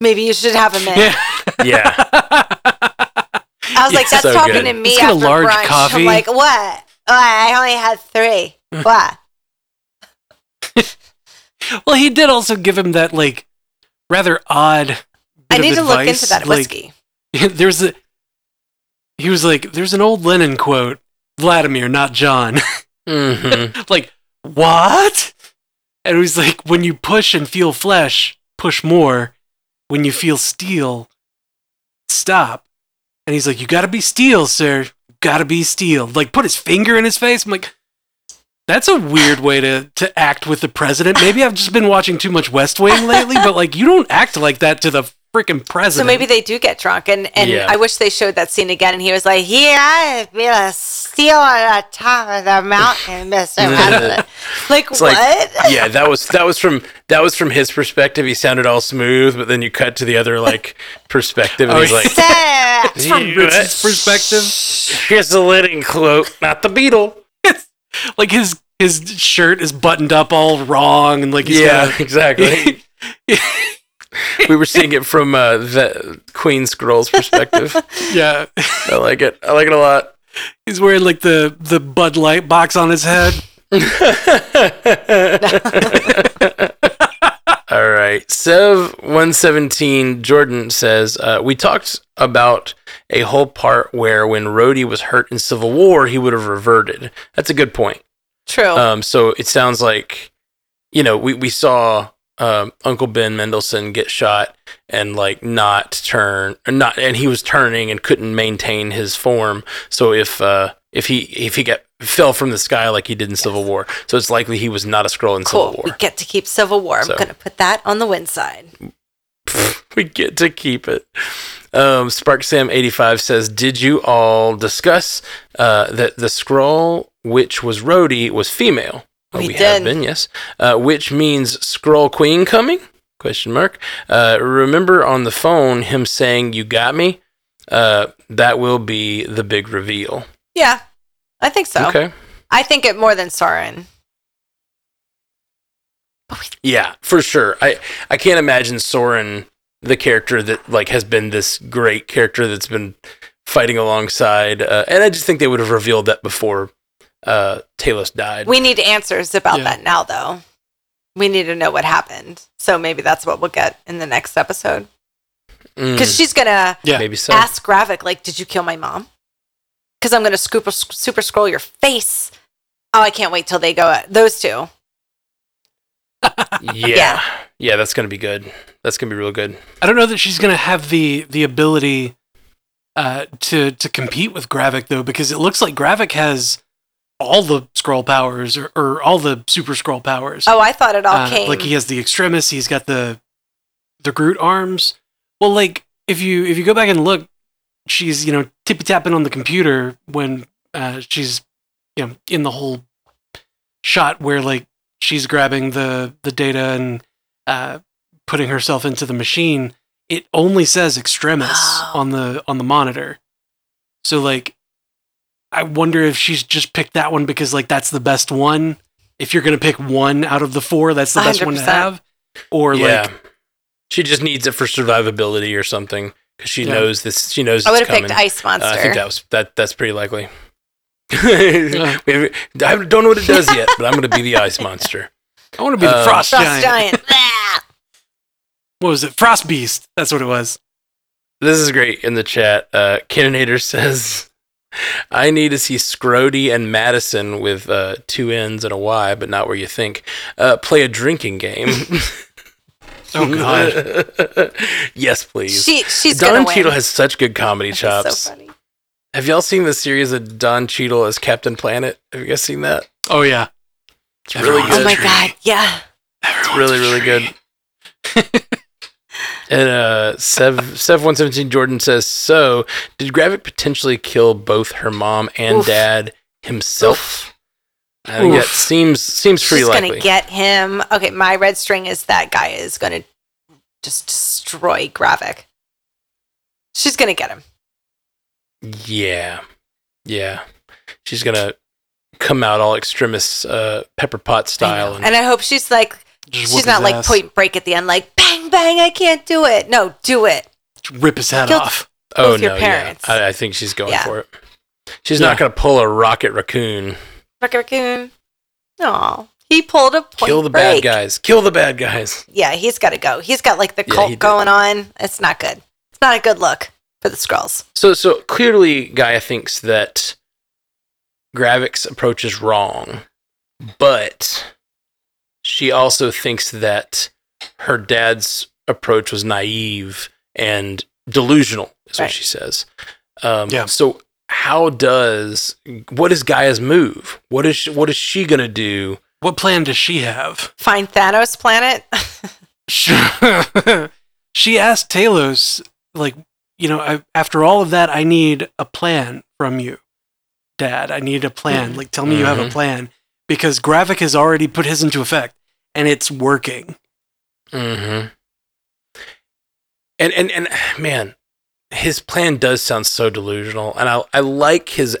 Maybe you should have a minute. Yeah. Yeah. I was like, that's so talking good. to me Let's a after large brunch. coffee. I'm like, what? Oh, I only had three. what? well, he did also give him that like rather odd. bit I of need to look into that like- whiskey. there's a. He was like, "There's an old Lenin quote: Vladimir, not John." hmm like what? And he was like, "When you push and feel flesh, push more. When you feel steel, stop." And he's like, "You got to be steel, sir. Got to be steel." Like, put his finger in his face. I'm like, that's a weird way to to act with the president. Maybe I've just been watching too much West Wing lately, but like, you don't act like that to the freaking present. So maybe they do get drunk, and and Yeah. I wish they showed that scene again. And he was like, "Here I feel a steel on the top of the mountain, Mister President." Like It's what? like- yeah, that was that was from that was from his perspective. He sounded all smooth, but then you cut to the other like perspective, and Oh, he's like, It's from Rich's perspective. "Here's the Lenin quote, not the Beatle." like his his shirt is buttoned up all wrong, and like he's yeah, got exactly. we were seeing it from uh, the Queen Skrull's perspective. yeah. I like it. I like it a lot. He's wearing like the the Bud Light box on his head. All right. Sev 117 Jordan says, uh, We talked about a whole part where when Rhodey was hurt in Civil War, he would have reverted. That's a good point. True. Um, so it sounds like, you know, we, we saw um, Uncle Ben Mendelsohn get shot and like not turn, not, and he was turning and couldn't maintain his form. So if uh, if he if he got fell from the sky like he did in Civil War, so it's likely he was not a Skrull in cool. Civil War. We get to keep Civil War. I'm gonna put that on the win side. we get to keep it. Um, Spark Sam eighty five says, "Did you all discuss uh, that the Skrull, which was Rhodey, was female? Uh, We have did. been, yes. Uh, which means Skrull queen coming? Question mark. Uh, remember on the phone him saying, "You got me." Uh, that will be the big reveal. Yeah, I think so. Okay. I think it more than Soren. Yeah, for sure. I I can't imagine Soren, the character that like has been this great character that's been fighting alongside, uh, and I just think they would have revealed that before uh, Talos died. We need answers about Yeah. that now, though. We need to know what happened. So maybe that's what we'll get in the next episode. Mm, Because she's gonna Yeah. maybe so. ask Gravik, like, "Did you kill my mom?" Because I'm gonna scoop super Skrull your face. Oh, I can't wait till they go. At those two. yeah. Yeah. yeah, that's gonna be good. That's gonna be real good. I don't know that she's gonna have the the ability uh, to to compete with Gravik though, because it looks like Gravik has all the Skrull powers or, or all the super Skrull powers. Oh, I thought it all Uh, came. like he has the extremis, he's got the the Groot arms. Well, like if you if you go back and look, she's you know tippy tapping on the computer when uh, she's you know, in the whole shot where like she's grabbing the the data and uh, putting herself into the machine, it only says extremis Oh. on the on the monitor. So like, I wonder if she's just picked that one because like that's the best one. If you're gonna pick one out of the four, that's the best one to have. Or yeah. like, she just needs it for survivability or something because she Yeah. knows this. She knows I would have picked Ice Monster. Uh, I think that was that. That's pretty likely. We have- I don't know what it does yet, but I'm going to be the ice monster. I want to be the Uh, frost, Frost giant. Giant. What was it? Frost beast. That's what it was. This is great in the chat. Uh, Canninator says, "I need to see Scrody and Madison with uh, two N's and a Y, but not where you think. Uh, play a drinking game." Oh god. yes, please. she, she's Don gonna win. Cheadle has such good comedy That's chops. So funny. Have y'all seen the series of Don Cheadle as Captain Planet? Have you guys seen that? Oh yeah. It's really good. Oh my god, yeah. It's really, really good. And uh, Sev Sev one seventeen Jordan says, "So, did Gravik potentially kill both her mom and Oof. dad himself?" I think that seems seems pretty She's likely. gonna get him. Okay, my red string is that guy is gonna just destroy Gravik. She's gonna get him. yeah, yeah. She's gonna come out all extremist uh, pepper pot style. know. And, And I hope she's like Just she's not like ass. point break at the end, like bang bang, I can't do it. No, do it. rip his head Killed- off. oh with your no, parents. yeah, I, I think she's going Yeah. for it. She's Yeah. not gonna pull a rocket raccoon. Rocket Raccoon. Aw. He pulled a point Kill the break. bad guys. Kill the bad guys. Yeah, he's got to go. He's got like the Yeah, cult going on. It's not good. It's not a good look for the Skrulls. So so clearly G'iah thinks that Gravik's approach is wrong, but she also thinks that her dad's approach was naive and delusional, is Right. what she says. Um, Yeah. So how does what is G'iah's move? What is she, what is she gonna do? What plan does she have? Find Thanos planet. she asked Talos, like, you know, I, after all of that, I need a plan from you, Dad. I need a plan. Like, tell me you have a Mhm. plan because Gravik has already put his into effect and it's working. Mm-hmm. And and and man, his plan does sound so delusional, and I I like his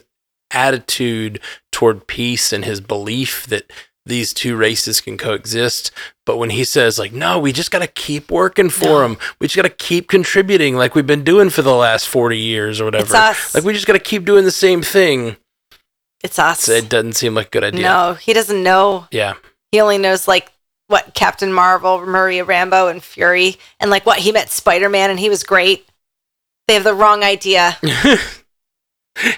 attitude toward peace and his belief that these two races can coexist. But when he says like, no, we just got to keep working for No. them. We just got to keep contributing like we've been doing for the last forty years or whatever. Like we just got to keep doing the same thing. It's us. It doesn't seem like a good idea. No, he doesn't know. Yeah. He only knows like what Captain Marvel, Maria Rambeau, and Fury, and like what he met Spider Man, and he was great. They have the wrong idea.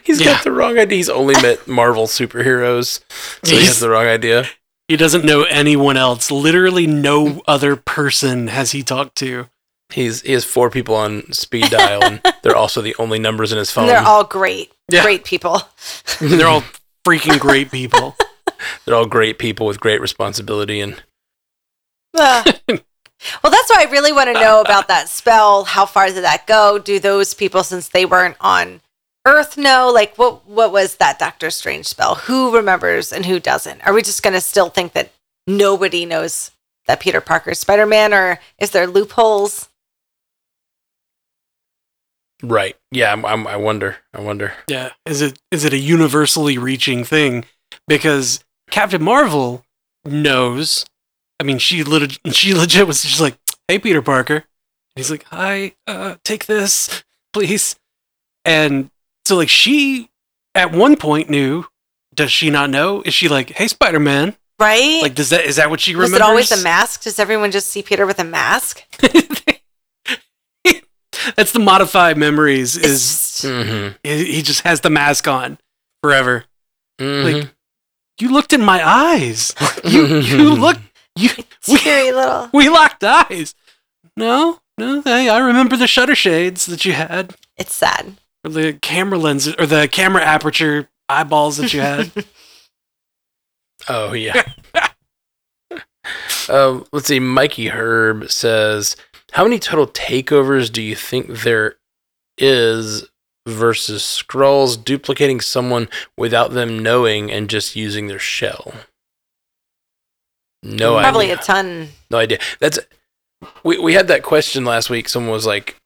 He's Yeah. got the wrong idea. He's only met Marvel superheroes, so he has the wrong idea. He doesn't know anyone else. Literally, no other person has he talked to. He's he has four people on speed dial, and they're also the only numbers in his phone. And they're all great, Yeah. great people. They're all freaking great people. They're all great people with great responsibility, and Ah. well, that's why I really want to know about that spell. How far did that go? Do those people, since they weren't on Earth, know? Like, what what was that Doctor Strange spell? Who remembers and who doesn't? Are we just going to still think that nobody knows that Peter Parker's Spider Man, or is there loopholes? Right, yeah. I'm, I'm, I wonder. I wonder. Yeah. Is it is it a universally reaching thing? Because Captain Marvel knows. I mean, she legit, she legit was just like, "Hey, Peter Parker." he's like, "Hi, uh, take this, please." And so, like, she at one point knew. Does she not know? Is she like, "Hey, Spider Man"? Right? Like, does that is that what she was remembers? it always a mask? Does everyone just see Peter with a mask? That's the modified memories. Is Mm-hmm. he he just has the mask on forever? Mm-hmm. Like, you looked in my eyes. you you look you we, scary little. we locked eyes. No, no, hey, I remember the shutter shades that you had, It's sad. or the camera lenses, or the camera aperture eyeballs that you had. Oh yeah. um, let's see. Mikey Herb says, "How many total takeovers do you think there is versus Skrulls duplicating someone without them knowing and just using their shell. No idea. Probably idea. a ton. No idea. That's we we had that question last week. Someone was like,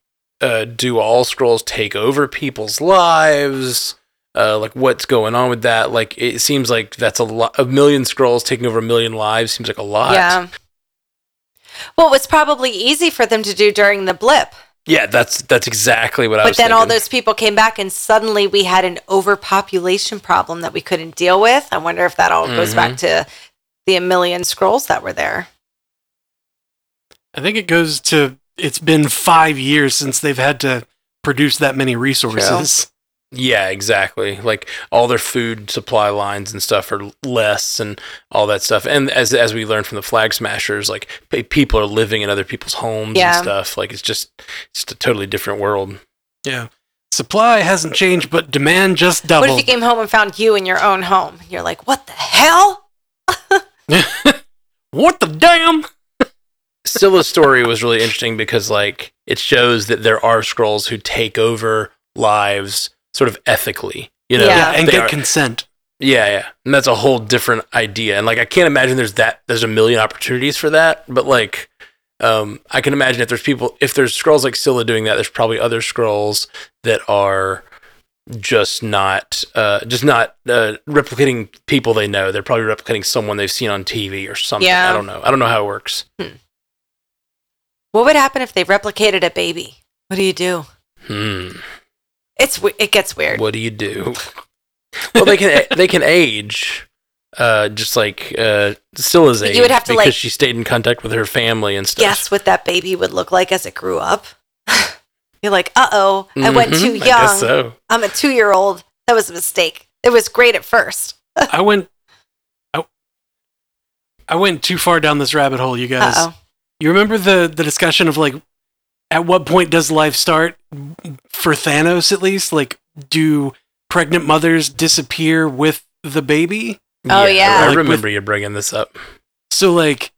uh, "Do all Skrulls take over people's lives? Uh, like, what's going on with that? Like, it seems like that's a lot. A million Skrulls taking over a million lives seems like a lot. Yeah. Well, it was probably easy for them to do during the blip. yeah. That's that's exactly what I But was. then all those people came back, and suddenly we had an overpopulation problem that we couldn't deal with. I wonder if that all goes back Mm-hmm. to the a million Skrulls that were there. I think it goes to it's been five years since they've had to produce that many resources. Yeah, exactly. Like all their food supply lines and stuff are less, and all that stuff. And as as we learned from the Flag Smashers, like people are living in other people's homes Yeah. and stuff. Like it's just it's just a totally different world. Yeah. Supply hasn't changed, but demand just doubled. What if you came home and found you in your own home? You're like, what the hell? what the damn? Scylla's story was really interesting because like it shows that there are Skrulls who take over lives sort of ethically. You know, Yeah. Yeah, and get are- consent. Yeah, yeah. And that's a whole different idea. And like I can't imagine there's that there's a million opportunities for that, but like um I can imagine if there's people if there's Skrulls like Scylla doing that, there's probably other Skrulls that are just not uh just not uh replicating people they know. They're probably replicating someone they've seen on TV or something. Yeah. I don't know. I don't know how it works. What would happen if they replicated a baby? What do you do? Hmm. It's it gets weird. What do you do? well, they can they can age, uh, just like uh, Scylla's But age. you would have to, because like- she stayed in contact with her family and stuff. Guess what that baby would look like as it grew up? You're like, uh oh, I went Mhm, too I young. so. I'm a two year old. That was a mistake. It was great at first. I went I, I went too far down this rabbit hole, you guys. oh. You remember the the discussion of like at what point does life start for Thanos at least? Like do pregnant mothers disappear with the baby? Oh, yeah. I Like remember with- you bringing this up. So like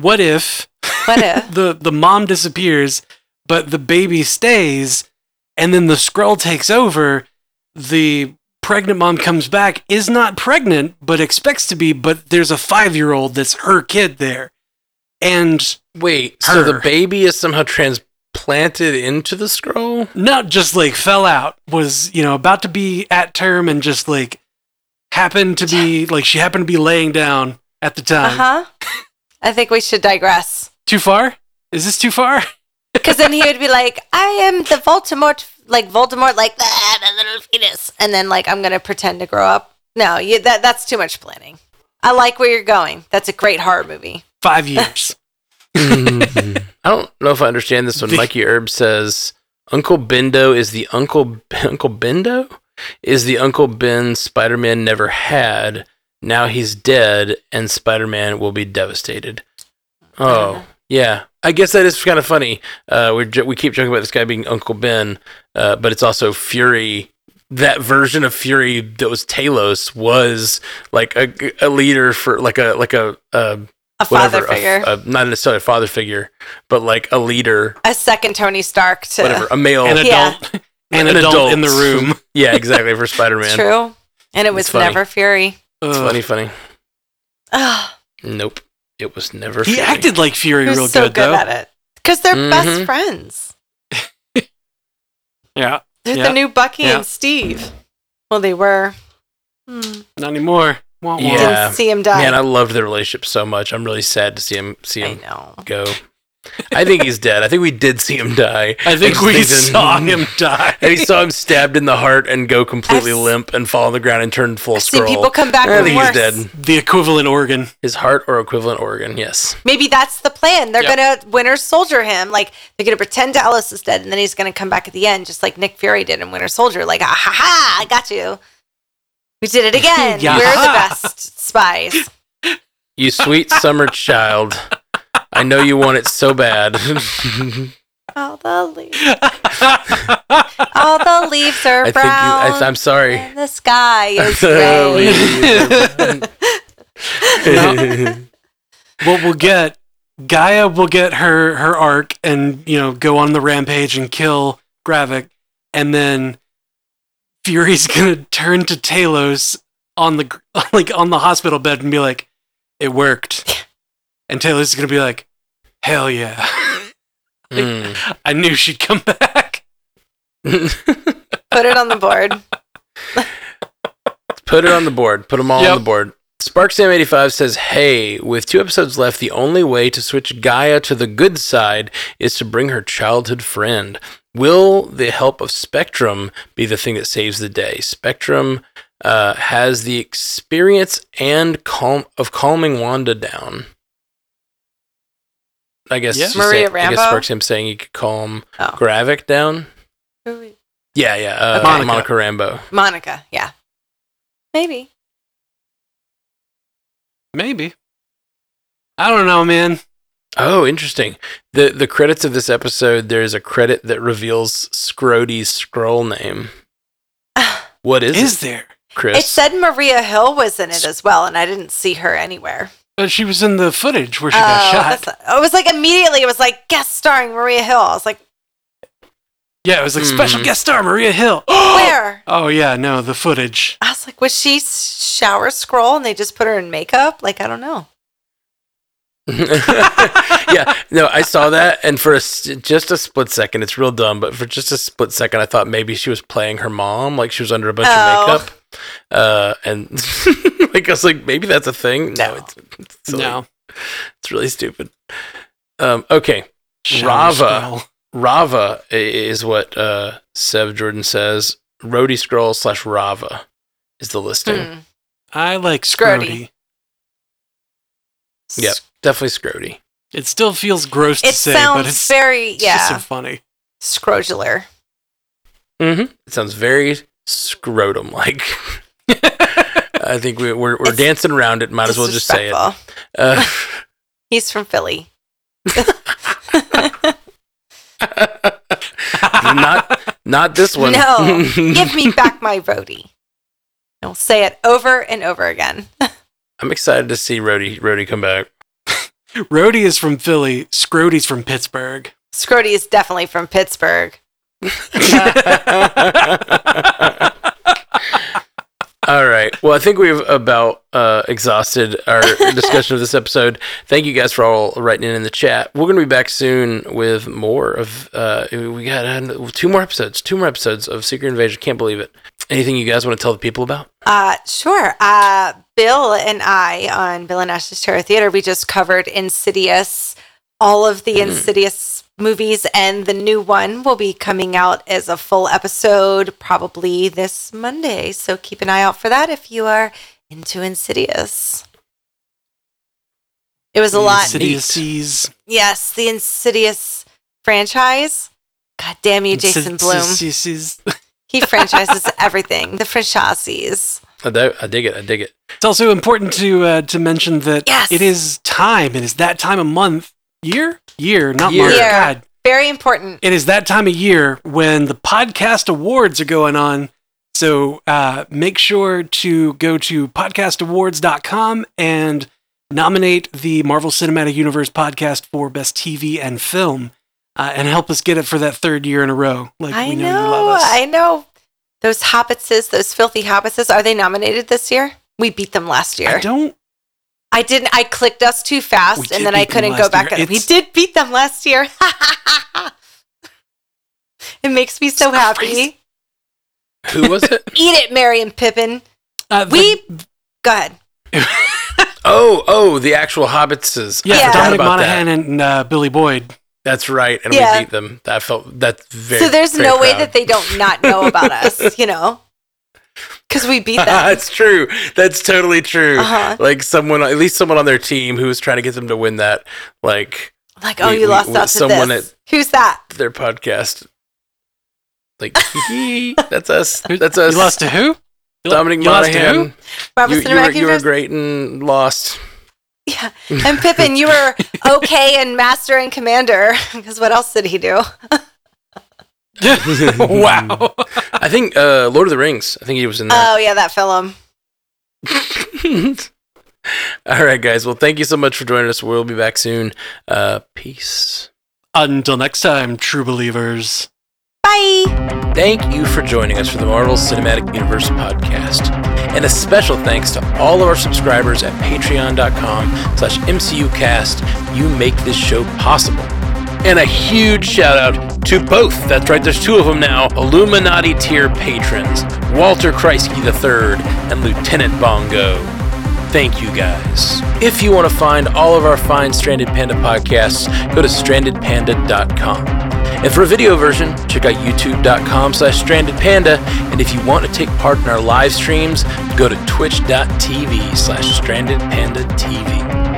what if What if? the the mom disappears but the baby stays and then the Skrull takes over the pregnant mom comes back is not pregnant but expects to be but there's a 5-year-old that's her kid there and Wait, so the baby is somehow transplanted into the Skrull? not just like fell out was you know about to be at term and just like happened to be like she happened to be laying down at the time. Uh-huh. I think we should digress. too far is this too far Because then he would be like, I am the Voldemort, like Voldemort, like that, a little fetus. And then, like, I'm going to pretend to grow up. No, you, that that's too much planning. I like where you're going. That's a great horror movie. 5 years I don't know if I understand this when The- Mikey Herb says Uncle Bendo is the Uncle Uncle Bendo is the Uncle Ben Spider-Man never had. Now he's dead and Spider-Man will be devastated. Oh, yeah. I guess that is kind of funny. Uh, we jo- we keep joking about this guy being Uncle Ben, uh, but it's also Fury. That version of Fury that was Talos was like a, a leader for like a like a, a A father whatever, a- figure. a- not necessarily a father figure, but like a leader, A, second Tony Stark to. whatever, a male, an Yeah. adult an, adult, in the room yeah, exactly for Spider Man. True. And it was never Fury. It's Ugh. funny, funny. Oh, Nope, it was never. he Fury. acted like fury he real was so good, good, though at it. Because they're best Mhm. friends. yeah They're Yeah. the new Bucky Yeah. and Steve. Well, they were. Hmm. not anymore Wah, wah. Yeah. Didn't see him die. Man, I loved their relationship so much. I'm really sad to see him see I him know. go. I think he's dead. I think we did see him die. I think we that- saw him die. And we saw him stabbed in the heart and go completely I've limp and fall on the ground and turn full I've seen Skrull. people come back I think worse. he's dead. The equivalent organ. His heart or equivalent organ, yes. Maybe that's the plan. They're Yep. gonna Winter Soldier him. Like they're gonna pretend Talos is dead, and then he's gonna come back at the end, just like Nick Fury did in Winter Soldier. Like, ah, ha ha, I got you. We did it again. Yeah. We're the best spies. You sweet summer child. I know you want it so bad. All the leaves, all the leaves are I think you. brown. I, I'm sorry. and the sky is The gray. what we'll get, G'iah will get her her arc and you know go on the rampage and kill Gravik, and then Fury's gonna turn to Talos on the like on the hospital bed and be like, "It worked," and Talos is gonna be like, "Hell yeah!" Mm. I knew she'd come back. Put it on the board. Put it on the board. Put them all Yep. on the board. SparkSam85 says, Hey, with two episodes left, the only way to switch G'iah to the good side is to bring her childhood friend. Will the help of Spectrum be the thing that saves the day? Spectrum uh, has the experience and calm of calming Wanda down. I guess Yeah. she's Maria Rambeau. I guess Rambeau? SparkSam saying he could calm Oh. Gravik down. Yeah, yeah. Uh, Monica. Monica Rambeau. Monica, yeah. Maybe. Maybe. I don't know, man. Oh, interesting. The the credits of this episode, there's a credit that reveals Scrody's Skrull name. What is, Is it, there? Chris? It said Maria Hill was in it as well, and I didn't see her anywhere. But she was in the footage where she got Oh, shot. that's not- it was like immediately, it was like guest starring Maria Hill. I was like, Yeah, it was like special Mhm. guest star Maria Hill. where? Oh yeah, no, the footage. I was like, was she shower scroll and they just put her in makeup? Like, I don't know. yeah, no, I saw that, and for a, s- just a split second, it's real dumb, but for just a split second, I thought maybe she was playing her mom, like she was under a bunch Oh. of makeup, uh, and like I was like, maybe that's a thing. No, No. it's, it's silly. No. it's really stupid. Um, okay, Shower Rava. Rava is what uh, Sev Jordan says. Rhodey Skrull slash Rava is the listing. Hmm. I like Scrody. Scrody. Yep, definitely Scrody. It still feels gross to It say, sounds but it's, very, it's just so yeah, funny. scrotular. Mm-hmm. It sounds very scrotum like. I think we, we're we're It's dancing around it. Might as well just say it. Disrespectful. Uh, He's from Philly. not not this one. No, give me back my Rhodey. I'll say it over and over again. I'm excited to see Rhodey Rhodey come back. Rhodey is from Philly. Scrody's from Pittsburgh. Scrody is definitely from Pittsburgh. All right. Well, I think we've about uh, exhausted our discussion of this episode. Thank you guys for all writing in in the chat. We're going to be back soon with more of. Uh, we got uh, two more episodes. Two more episodes of Secret Invasion. Can't believe it. Anything you guys want to tell the people about? Uh, sure. Uh, Bill and I on Bill and Ash's Terror Theater, we just covered Insidious, all of the Insidious movies, and the new one will be coming out as a full episode probably this Monday. So keep an eye out for that if you are into Insidious. It was a lot. Insidious. Yes, the Insidious franchise. God damn you, Jason Blum. Insidious- He franchises everything. The franchises. I, do- I dig it. I dig it. It's also important to uh, to mention that Yes. it is time. It is that time of month, year, year, not Year. month. Year. God, Very important. it is that time of year when the podcast awards are going on. So uh, make sure to go to podcastawards.com and nominate the Marvel Cinematic Universe podcast for best TV and film, uh, and help us get it for that third year in a row. Like I we know, know, you love us. I know. Those hobbitses, those filthy hobbitses, are they nominated this year? We beat them last year. I don't. I didn't. I clicked us too fast, and then I couldn't go back. And we did beat them last year. it makes me so happy. crazy. Who was it? Eat it, Merry and Pippin. Uh, the- We go ahead. oh, oh, the actual Hobbitses. yeah, Yeah. Dominic Monaghan that. and uh, Billy Boyd. That's right, and Yeah. we beat them. That felt that's very. so there's very no way that they don't not know about us, you know, because we beat them. That's true. That's totally true. Uh-huh. Like someone, at least someone on their team who was trying to get them to win that, like like, oh, we- you we- lost we- out to someone this. Who's that? their podcast. Like, hee, that's us. That's us. You lost to who? You Dominic you lost to who? Marvel You, you, were, you were great and lost. Yeah. And Pippin, you were okay and Master and Commander. Because what else did he do? wow. I think uh, Lord of the Rings. I think he was in that. Oh, yeah, that film. All right, guys. Well, thank you so much for joining us. We'll be back soon. Uh, peace. Until next time, true believers. Bye. Thank you for joining us for the Marvel Cinematic Universe podcast. And a special thanks to all of our subscribers at patreon.com slash mcucast. You make this show possible. And a huge shout out to both, that's right, there's two of them now, Illuminati tier patrons, Walter Kreisky III and Lieutenant Bongo. Thank you guys. If you want to find all of our fine Stranded Panda podcasts, go to strandedpanda.com. And for a video version, check out youtube.com slash strandedpanda. And if you want to take part in our live streams, go to twitch.tv slash strandedpandatv.